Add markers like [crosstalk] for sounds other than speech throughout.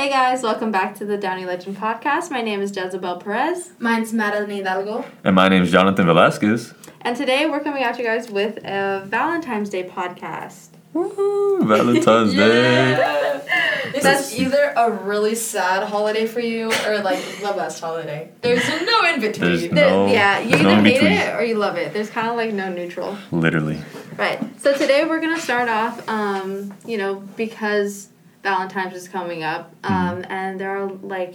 Hey guys, welcome back to the Downey Legend podcast. My name is Jezebel Perez, Mine's Madeline Hidalgo. And my name is Jonathan Velasquez. and today we're coming at you guys with a Valentine's Day podcast. Woohoo! [laughs] Valentine's Day. This That's- is either a really sad holiday for you or like the best holiday. There's no in between. There's between. no- The- yeah, you there's either no hate between. it or you love it. There's kind of like no neutral. Literally. Right. So today we're gonna start off, um, you know, because Valentine's is coming up, um, and there are like,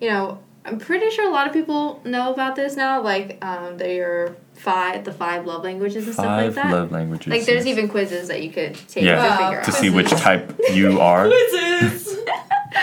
you know, I'm pretty sure a lot of people know about this now. Like, um, there are five, the five love languages and stuff like Five that. love languages. like, there's yes. even quizzes that you could take Yeah. to Wow. figure to see which [laughs] type you are. Quizzes. [laughs]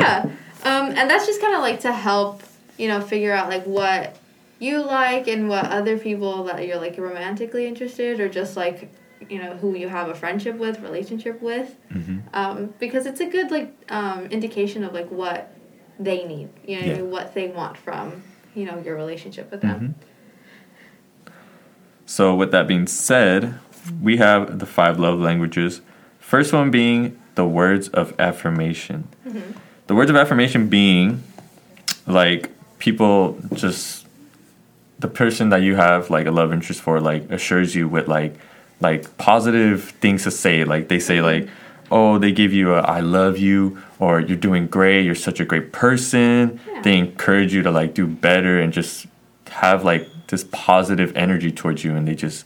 yeah. Um, and that's just kind of like to help, you know, figure out like what you like and what other people that you're like romantically interested or just like, you know, who you have a friendship with, relationship with. hmm Um, because it's a good like um, indication of like what they need, you know, Yeah. what they want from, you know, your relationship with them. So, with that being said, we have the five love languages. First one being the words of affirmation. The words of affirmation being like people just the person that you have like a love interest for like assures you with like like positive things to say like they say mm-hmm. like oh they give you a i love you or you're doing great you're such a great person Yeah. they encourage you to like do better and just have like this positive energy towards you and they just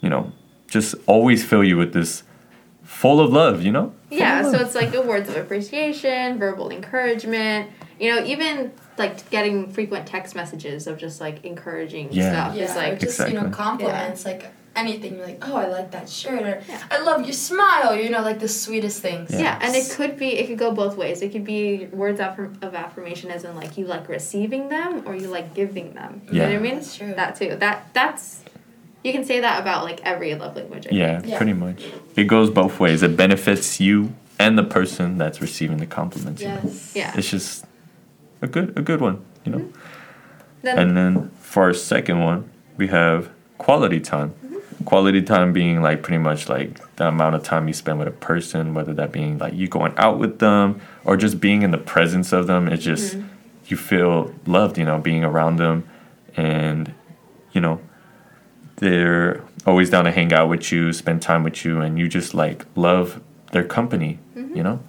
you know just always fill you with this full of love you know Full Yeah, so it's like the words of appreciation, verbal encouragement, you know, even like getting frequent text messages of just like encouraging Yeah. stuff. Yeah, It's or like just you know Exactly. compliments like anything You're like oh I like that shirt or Yeah. I love your smile. You know like the sweetest things. Yeah. Yeah, and it could be it could go both ways. It could be words affirm- of affirmation as in like you like receiving them or you like giving them. You know Yeah. what I mean? That's true. That too. That that's you can say that about like every love language. Yeah, Yeah. pretty much. It goes both ways. It benefits you and the person that's receiving the compliments. you know? Yes. Yeah. It's just a good a good one, you know. Mm-hmm. Then And then for our second one, we have quality time. Quality time being like pretty much like the amount of time you spend with a person, whether that being like you going out with them or just being in the presence of them. It's just mm-hmm. you feel loved, you know, being around them and you know, they're always down to hang out with you, spend time with you, and you just like love their company, mm-hmm. you know?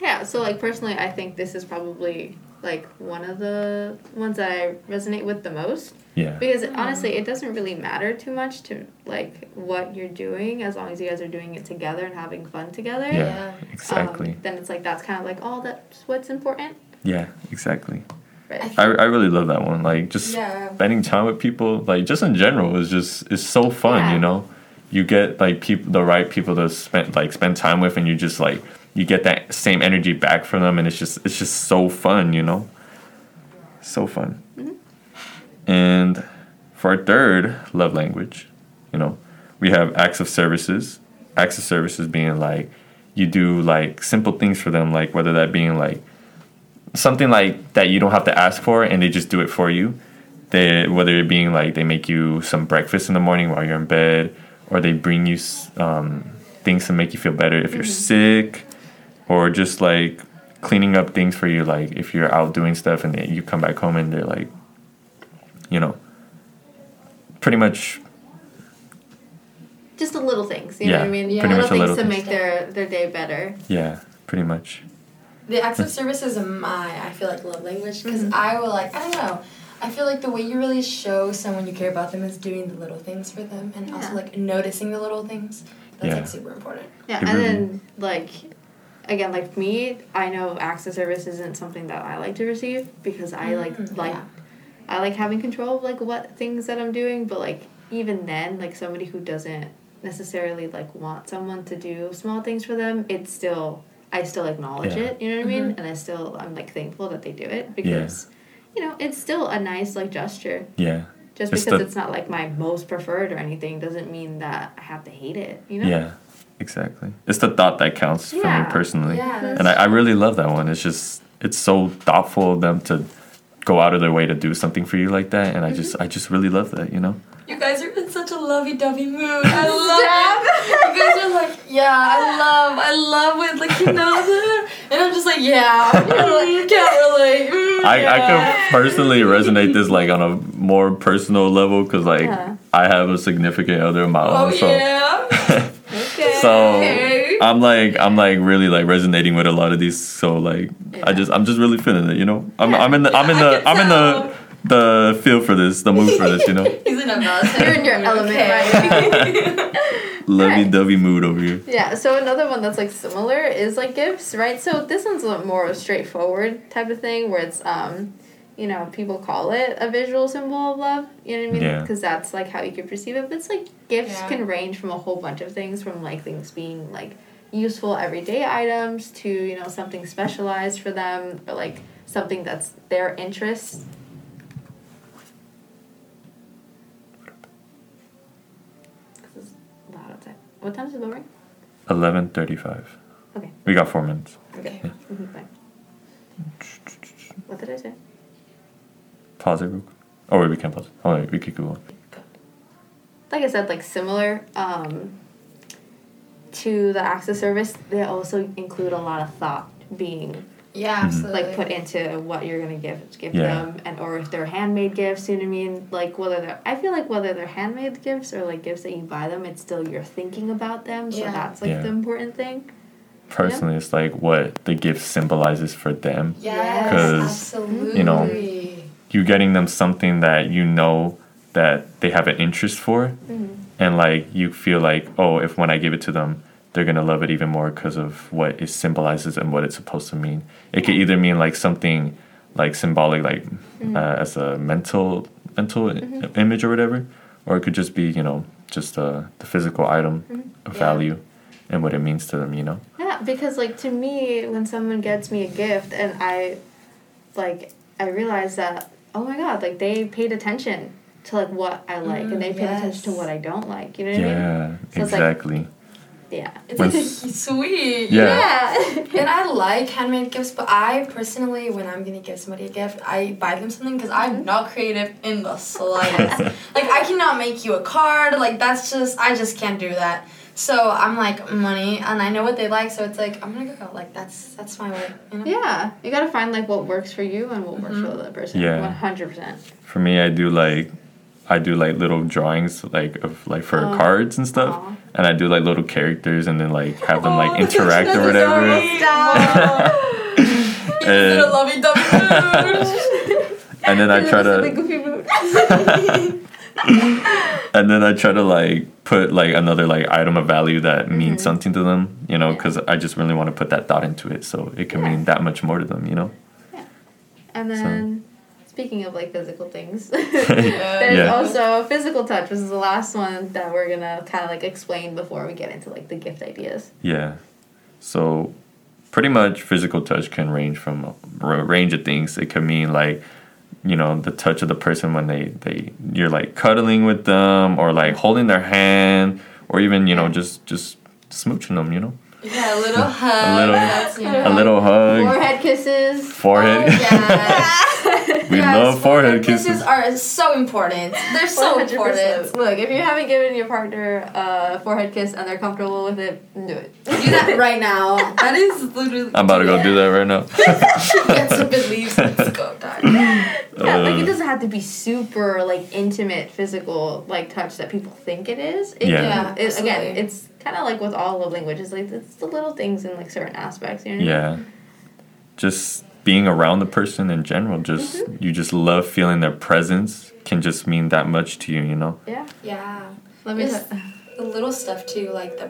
Yeah, so like personally, I think this is probably like one of the ones that I resonate with the most Yeah. because honestly, it doesn't really matter too much to like what you're doing as long as you guys are doing it together and having fun together. Yeah, Yeah. exactly. Um, then it's like that's kind of like all that's what's important. yeah, exactly. Right. I, I really love that one. Like just Yeah. spending time with people, like just in general, is just is so fun. Yeah. You know, you get like people, the right people to spend like spend time with, and you just like you get that same energy back from them, and it's just it's just so fun. You know, so fun. And for our third love language, you know, we have acts of services. Acts of services being like you do like simple things for them, like whether that being like something like that you don't have to ask for and they just do it for you. They whether it being like they make you some breakfast in the morning while you're in bed, or they bring you um, things to make you feel better if you're sick, or just like cleaning up things for you, like if you're out doing stuff and you come back home and they're like, you know, pretty much Just the little things, you know what I mean? Yeah. pretty little much a things little to things. make their their day better. yeah, pretty much The acts of service is my, I feel like, love language because Mhm. I will, like, I don't know. I feel like the way you really show someone you care about them is doing the little things for them and also, like, noticing the little things. That's, Yeah. like, super important. Yeah, It and really- then like again, like me, I know acts of service isn't something that I like to receive because I like Mm, like yeah. I like having control of like what things that I'm doing, but like even then, like somebody who doesn't necessarily like want someone to do small things for them, it's still I still acknowledge Yeah. it, you know what I mean? And I still I'm like thankful that they do it Yeah. because you know, it's still a nice like gesture. yeah, Just It's because the- it's not like my most preferred or anything doesn't mean that I have to hate it, you know? yeah, exactly. It's the thought that counts for Yeah. me personally. Yeah, and I, I really love that one. It's just it's so thoughtful of them to go out of their way to do something for you like that, and I just I just really love that. You know. You guys are in such a lovey-dovey mood. I love it. You guys are like, yeah, I love, I love it. Like you know, [laughs] the, And I'm just like, yeah, can't relate. [laughs] Mm, I, I can personally resonate this like on a more personal level because like Yeah. I have a significant other of my own. Oh so yeah. Okay. so Okay. I'm like I'm like really like resonating with a lot of these. So like I just I'm just really feeling it. You know I'm Yeah. I'm in the I'm in the I'm in the the feel for this the mood for this. You know [laughs] He's in a mess. [laughs] You're in your element right [laughs] lovey dovey mood over here. Yeah, so another one that's like similar is like gifts, right? So this one's a more straightforward type of thing where it's um you know, people call it a visual symbol of love, you know what I mean? Yeah. Because that's like how you can perceive it. But it's like gifts Yeah. can range from a whole bunch of things from like things being like useful everyday items to, you know, something specialized for them or like something that's their interest. This is loud outside. What time is it ring? Eleven thirty five. Okay. We got four minutes. Okay. Mhm, fine. What did I say? Pause it real quick. Oh wait, we can't pause. it. Oh wait, we could go on. Like I said, like similar um, to the acts of service, they also include a lot of thought being Yeah, Mhm. absolutely. like put into what you're gonna give give Yeah. them, and or if they're handmade gifts. You know what I mean? Like whether they're, I feel like whether they're handmade gifts or like gifts that you buy them, it's still you're thinking about them. So Yeah. that's like Yeah. the important thing. Personally, it's like what the gift symbolizes for them. Yes, 'Cause, absolutely. you know, you getting them something that you know that they have an interest for. And like you feel like oh if when i give it to them they're gonna love it even more because of what it symbolizes and what it's supposed to mean. It could either mean like something like symbolic like uh, as a mental mental i- image or whatever or it could just be you know just uh, the physical item of Yeah. value and what it means to them you know? Yeah, because like to me, when someone gets me a gift and I, like, I realize that oh my god, like they paid attention to like what I like and they Mm, paid attention to what I don't like. You know what I mean? yeah So it's like- exactly Yeah. It's When- like [laughs] sweet. Yeah. And I [laughs] like handmade gifts, but I personally, when I'm gonna give somebody a gift, I buy them something because I'm not creative in the slightest. [laughs] like I cannot make you a card. Like that's just I just can't do that. So I'm like money, and I know what they like. So it's like I'm gonna go. Like that's that's my way. You know? Yeah, you gotta find like what works for you and what works for the mm-hmm. other person. Yeah. one hundred percent. For me, I do like, I do like little drawings like of like for Oh. cards and stuff, Aw. and I do like little characters and then like have them like [laughs] Oh, interact or whatever. sweet. Stop. [laughs] He's in a And- lovey dovey mood. [laughs] And then I try Silly to, goofy mood. And then I try to like put like another like item of value that means mm-hmm. something to them, you know, Yeah. because I just really want to put that thought into it, so it can Yeah. mean that much more to them, you know. Yeah. And then, speaking of like physical things, [laughs] [laughs] there's Yeah. also physical touch, which is the last one that we're gonna kind of like explain before we get into like the gift ideas. Yeah. So, pretty much physical touch can range from a range of things. It can mean like, you know, the touch of the person when they they you're like cuddling with them or like holding their hand or even you know just just smooching them. You know, Yeah, a little hug. A little- that's, a little hug, Forehead kisses. forehead. Oh, yes. [laughs] we Yes, love forehead kisses. kisses. are so important. They're so 100%. important. Look, if you haven't given your partner a forehead kiss and they're comfortable with it, do it. Do that right now. That is literally. I'm about to go do that right now. [laughs] Get some good leaves. Let's go, darn. [laughs] Yeah, like Uh, it doesn't have to be super like intimate physical like touch that people think it is. It Yeah. can- Yeah, it- again, it's kind of like with all love languages, like it's the little things in like certain aspects. You know what I mean? yeah. Just being around the person in general, just Mm-hmm. you just love feeling their presence can just mean that much to you, you know. Yeah. Yeah. Let me. It's the little stuff too, like the.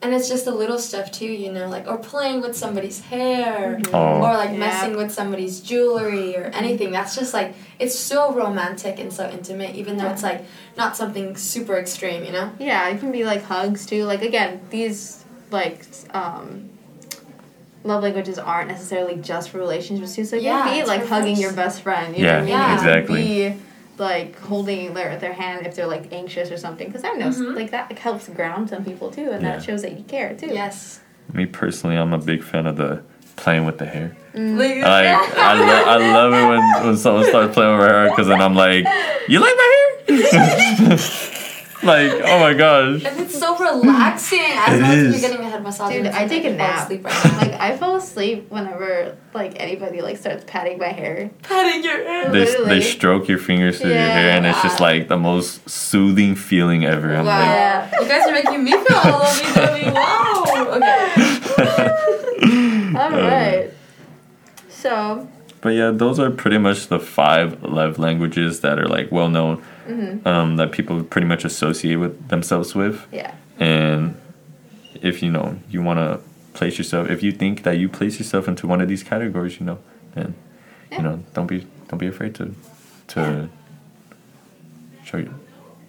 And it's just the little stuff too, you know, like or playing with somebody's hair, Oh. or like Yeah. messing with somebody's jewelry or anything. That's just like it's so romantic and so intimate, even though it's like not something super extreme, you know. Yeah, it can be like hugs too. Like again, these like um love languages aren't necessarily just for relationships too. So it Yeah, can be like hugging friends. your best friend. You Yeah, know what I mean? Yeah. Exactly. Be like holding their, their hand if they're like anxious or something. Because I know Mhm. like that helps ground some people too, and Yeah. that shows that you care too. Yes. Me personally, I'm a big fan of the playing with the hair. Like, Like I, lo- I love it when, when someone starts playing with my hair because then I'm like, you like my hair? [laughs] [laughs] like, oh my gosh. And it's so relaxing. I It don't know if is. you're getting a head massage. Dude, I take a like you nap. right. [laughs] Like I fall asleep whenever like anybody like starts patting my hair. patting your hair. [laughs] They, Literally. they stroke your fingers through your hair, and it's just like the most soothing feeling ever. I'm Wow. like, Yeah. You guys are making me feel all lovey-dovey. [laughs] Wow. Okay. All um, right. So But yeah, those are pretty much the five love languages that are like well known, um, that people pretty much associate with themselves with. yeah. And if you know you want to place yourself, if you think that you place yourself into one of these categories, you know, then Yeah. you know don't be don't be afraid to to show you.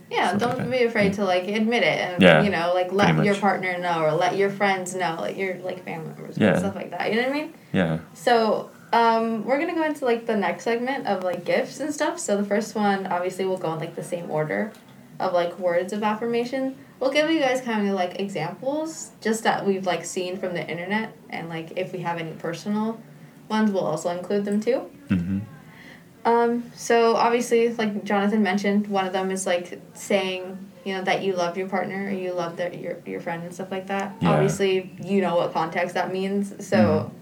Yeah, Something don't like be afraid to like admit it and Yeah, you know, like let your partner know or let your friends know, like your like family members Yeah. and stuff like that. You know what I mean? Yeah. So um, we're gonna go into like the next segment of like gifts and stuff. So the first one, obviously, we'll go in like the same order of like words of affirmation. We'll give you guys kind of like examples, just that we've like seen from the internet, and like if we have any personal ones, we'll also include them too. hmm Um, so obviously, like Jonathan mentioned, one of them is like saying, you know, that you love your partner or you love their, your your friend and stuff like that. Yeah. Obviously, you know what context that means. So, Mm-hmm.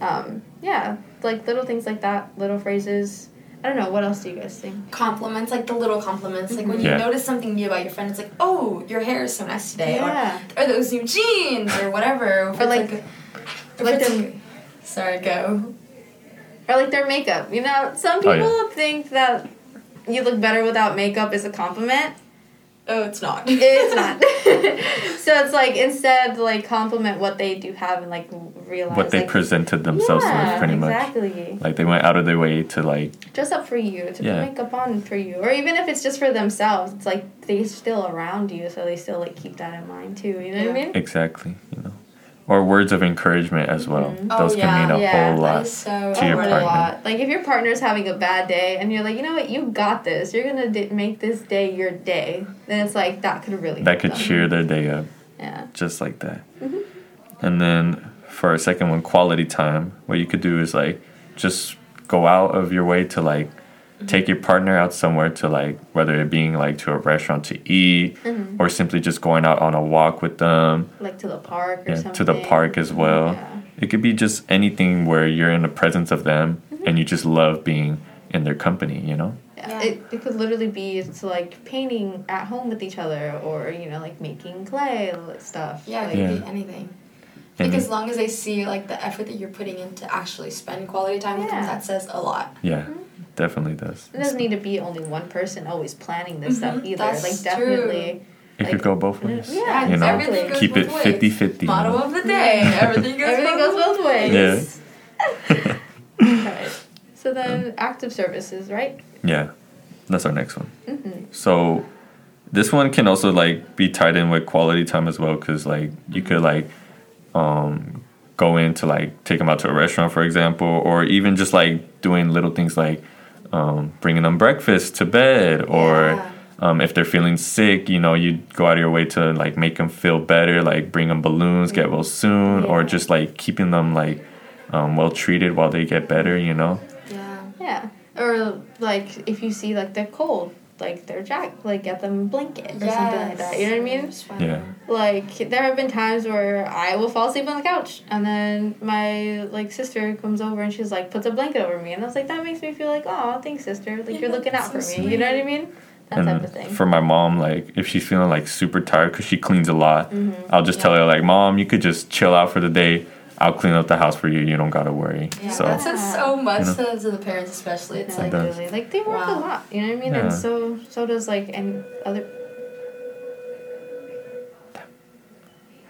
Um, yeah, like little things like that, little phrases. I don't know. What else do you guys think? compliments, like the little compliments. Like when you Yeah. notice something new about your friend, it's like, oh, your hair is so nice today. Yeah. Or, or those new jeans or whatever. If Or it's like- a- like it's them- Sorry, go. Or like their makeup. You know, some Oh, people yeah. think that you look better without makeup is a compliment. Oh, it's not. It's not. [laughs] so it's like instead, like compliment what they do have and like realize What they like, presented themselves yeah, with, pretty much. exactly. Like they went out of their way to like, dress up for you, to Yeah. put makeup on for you, or even if it's just for themselves, it's like they're still around you, so they still like keep that in mind too. You know what I mean? exactly, you know, or words of encouragement as well. Mhm. Oh, Those can yeah, mean a yeah, whole lot. so To your Oh, a partner. lot. Like if your partner's having a bad day and you're like, you know what, you got this. You're gonna d- make this day your day. Then it's like that could really That could them. cheer their day up. Yeah. just like that. Mm-hmm. And then for a second one, quality time, what you could do is like just go out of your way to like Mm-hmm. take your partner out somewhere to like whether it being like to a restaurant to eat Mm-hmm. or simply just going out on a walk with them Like to the park or yeah, something. to the park as well. Yeah. It could be just anything where you're in the presence of them Mm-hmm. and you just love being in their company, you know? Yeah. Yeah. It, it could literally be it's like painting at home with each other or, you know, like making clay stuff. Yeah, it Like, could Yeah. be anything. I And think as long as they see like the effort that you're putting in to actually spend quality time with them, that says a lot. yeah, Mm-hmm. Definitely does. It doesn't need to be only one person always planning this stuff Mhm, either. that's like true. definitely. It like- could go both ways. Yeah, You know, everything goes keep both it ways. 50-50, you Motto know? of the day. [laughs] Everything goes Everything both goes both ways. Yeah. Right. [laughs] So then active services, right? Yeah, that's our next one. Mm-hmm. So this one can also like be tied in with quality time as well, because like you could like um go in to like take them out to a restaurant, for example, or even just like doing little things like um, bringing them breakfast to bed, or Yeah. um, if they're feeling sick, you know, you go out of your way to like make them feel better, like bring them balloons, get well soon, or just like keeping them like um, well treated while they get better, you know. Yeah. Yeah. Or like if you see like they're cold, like they're jack, like get them a blanket or something like that. You know what I mean? Yeah. Like there have been times where I will fall asleep on the couch and then my like sister comes over and she's like puts a blanket over me and I was like that makes me feel like oh thanks sister like you're looking out for so me you know what I mean that and type of thing for my mom, like if she's feeling like super tired because she cleans a lot, Mm-hmm. I'll just tell her like, "Mom, you could just chill out for the day. I'll clean up the house for you. You don't gotta worry." Yeah, so that says so much You to, to the parents, especially. It's No, like, really. like they work a lot you know what I mean Yeah. and so so does like and other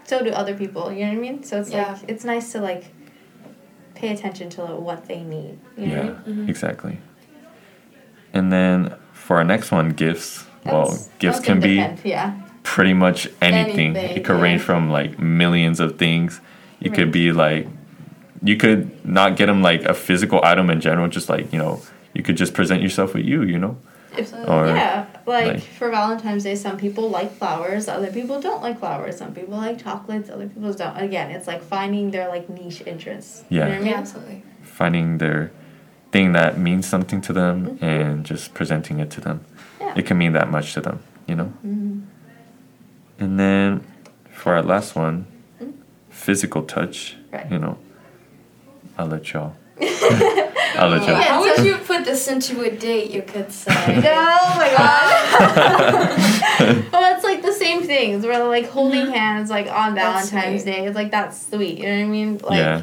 so do other people you know what I mean so it's Yeah. like it's nice to like pay attention to what they need you know yeah, what I mean? Mhm. exactly. And then for our next one, gifts. well, gifts that can be depend, yeah pretty much anything. Anything, it could yeah. range from like millions of things. It Right. could be like you could not get them like a physical item in general. Just like you know, you could just present yourself with you. You know. Absolutely. Or yeah, like, like- for Valentine's Day, some people like flowers, other people don't like flowers. Some people like chocolates, other people don't. Again, it's like finding their like niche interests. You Yeah. know I mean? Yeah, absolutely. finding their thing that means something to them and just presenting it to them. Yeah. It can mean that much to them, you know? Mhm. And then for our last one, physical touch. Right. You know, I'll let y'all. [laughs] I'll let y'all. Yeah, how would you put this into a date? You could say. [laughs] Oh my god. [laughs] well, it's like the same things. We're like holding mm-hmm. hands like on Valentine's. Day. It's like that's sweet. You know what I mean? Like yeah.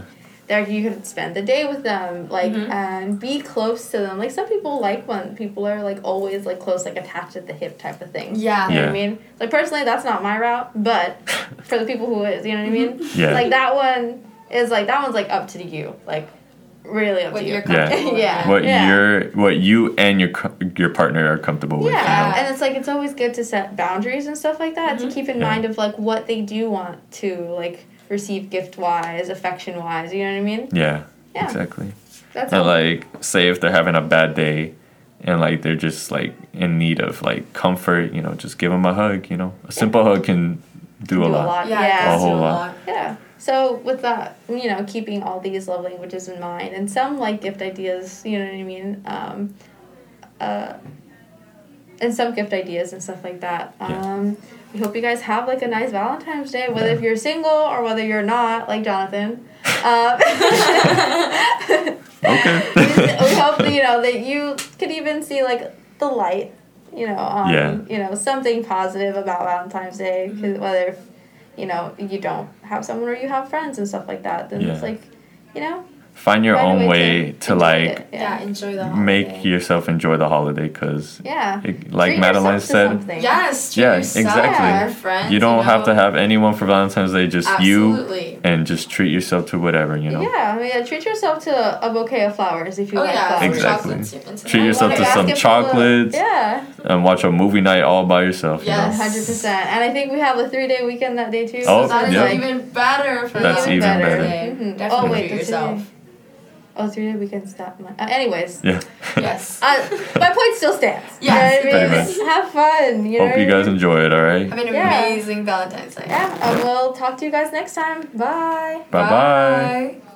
There you could spend the day with them, like Mhm. and be close to them. Like some people like when people are like always like close, like attached at the hip type of thing. Yeah. You know what I mean? Like personally that's not my route, but [laughs] for the people who is, you know what I mean? Yeah. Like that one is like that one's like up to you. Like really up What to you. you're Yeah. Yeah. what Yeah. you're what you and your your partner are comfortable with. you Yeah, know? and it's like it's always good to set boundaries and stuff like that to keep in Yeah. mind of like what they do want to like receive gift wise, affection wise. You know what I mean? Yeah. Yeah. Exactly. That's And like, say if they're having a bad day, and like they're just like in need of like comfort, you know, just give them a hug. You know, a simple hug can do, a, lot. Yeah. Yeah. it A whole do lot. Yeah. So with that, you know, keeping all these love languages in mind and some like gift ideas, you know what I mean? Um, uh, and some gift ideas and stuff like that. Yeah. We hope you guys have like a nice Valentine's Day, whether if you're single or whether you're not, like Jonathan. Um, [laughs] Okay. we hope you know that you could even see like the light you know um, Yeah. you know something positive about valentine's Day, because whether you know you don't have someone or you have friends and stuff like that then Yeah. it's like you know Find your find own way to, enjoy like it. Yeah. yeah enjoy the holiday. make yourself enjoy the holiday because, yeah like Treat Madeline yourself said, something. Yes. treat Yeah, yourself, exactly. Your friends. you don't have know. to have anyone for Valentine's Day. Just you and just treat yourself to whatever you know. yeah I mean yeah, treat yourself to a bouquet of flowers if you Oh like yeah. flowers Exactly. Chocolates, you're into Treat that. yourself to some basket full of- chocolates yeah and watch a movie night all by yourself. You know? hundred percent and I think we have a three day weekend that day too Oh, so That is yeah. even better for That's even Valentine's better. Day. Mhm. Definitely Oh, wait, treat yourself. Three-day- oh three day weekend's that much uh, anyways Yeah. Yes. [laughs] Uh, my point still stands. Yes, You know I mean? Have fun. You know Hope what you I guys mean? enjoy it. All right. Have an Yeah. amazing Valentine's Day. Yeah, and we'll talk to you guys next time. Bye. Bye bye. Bye.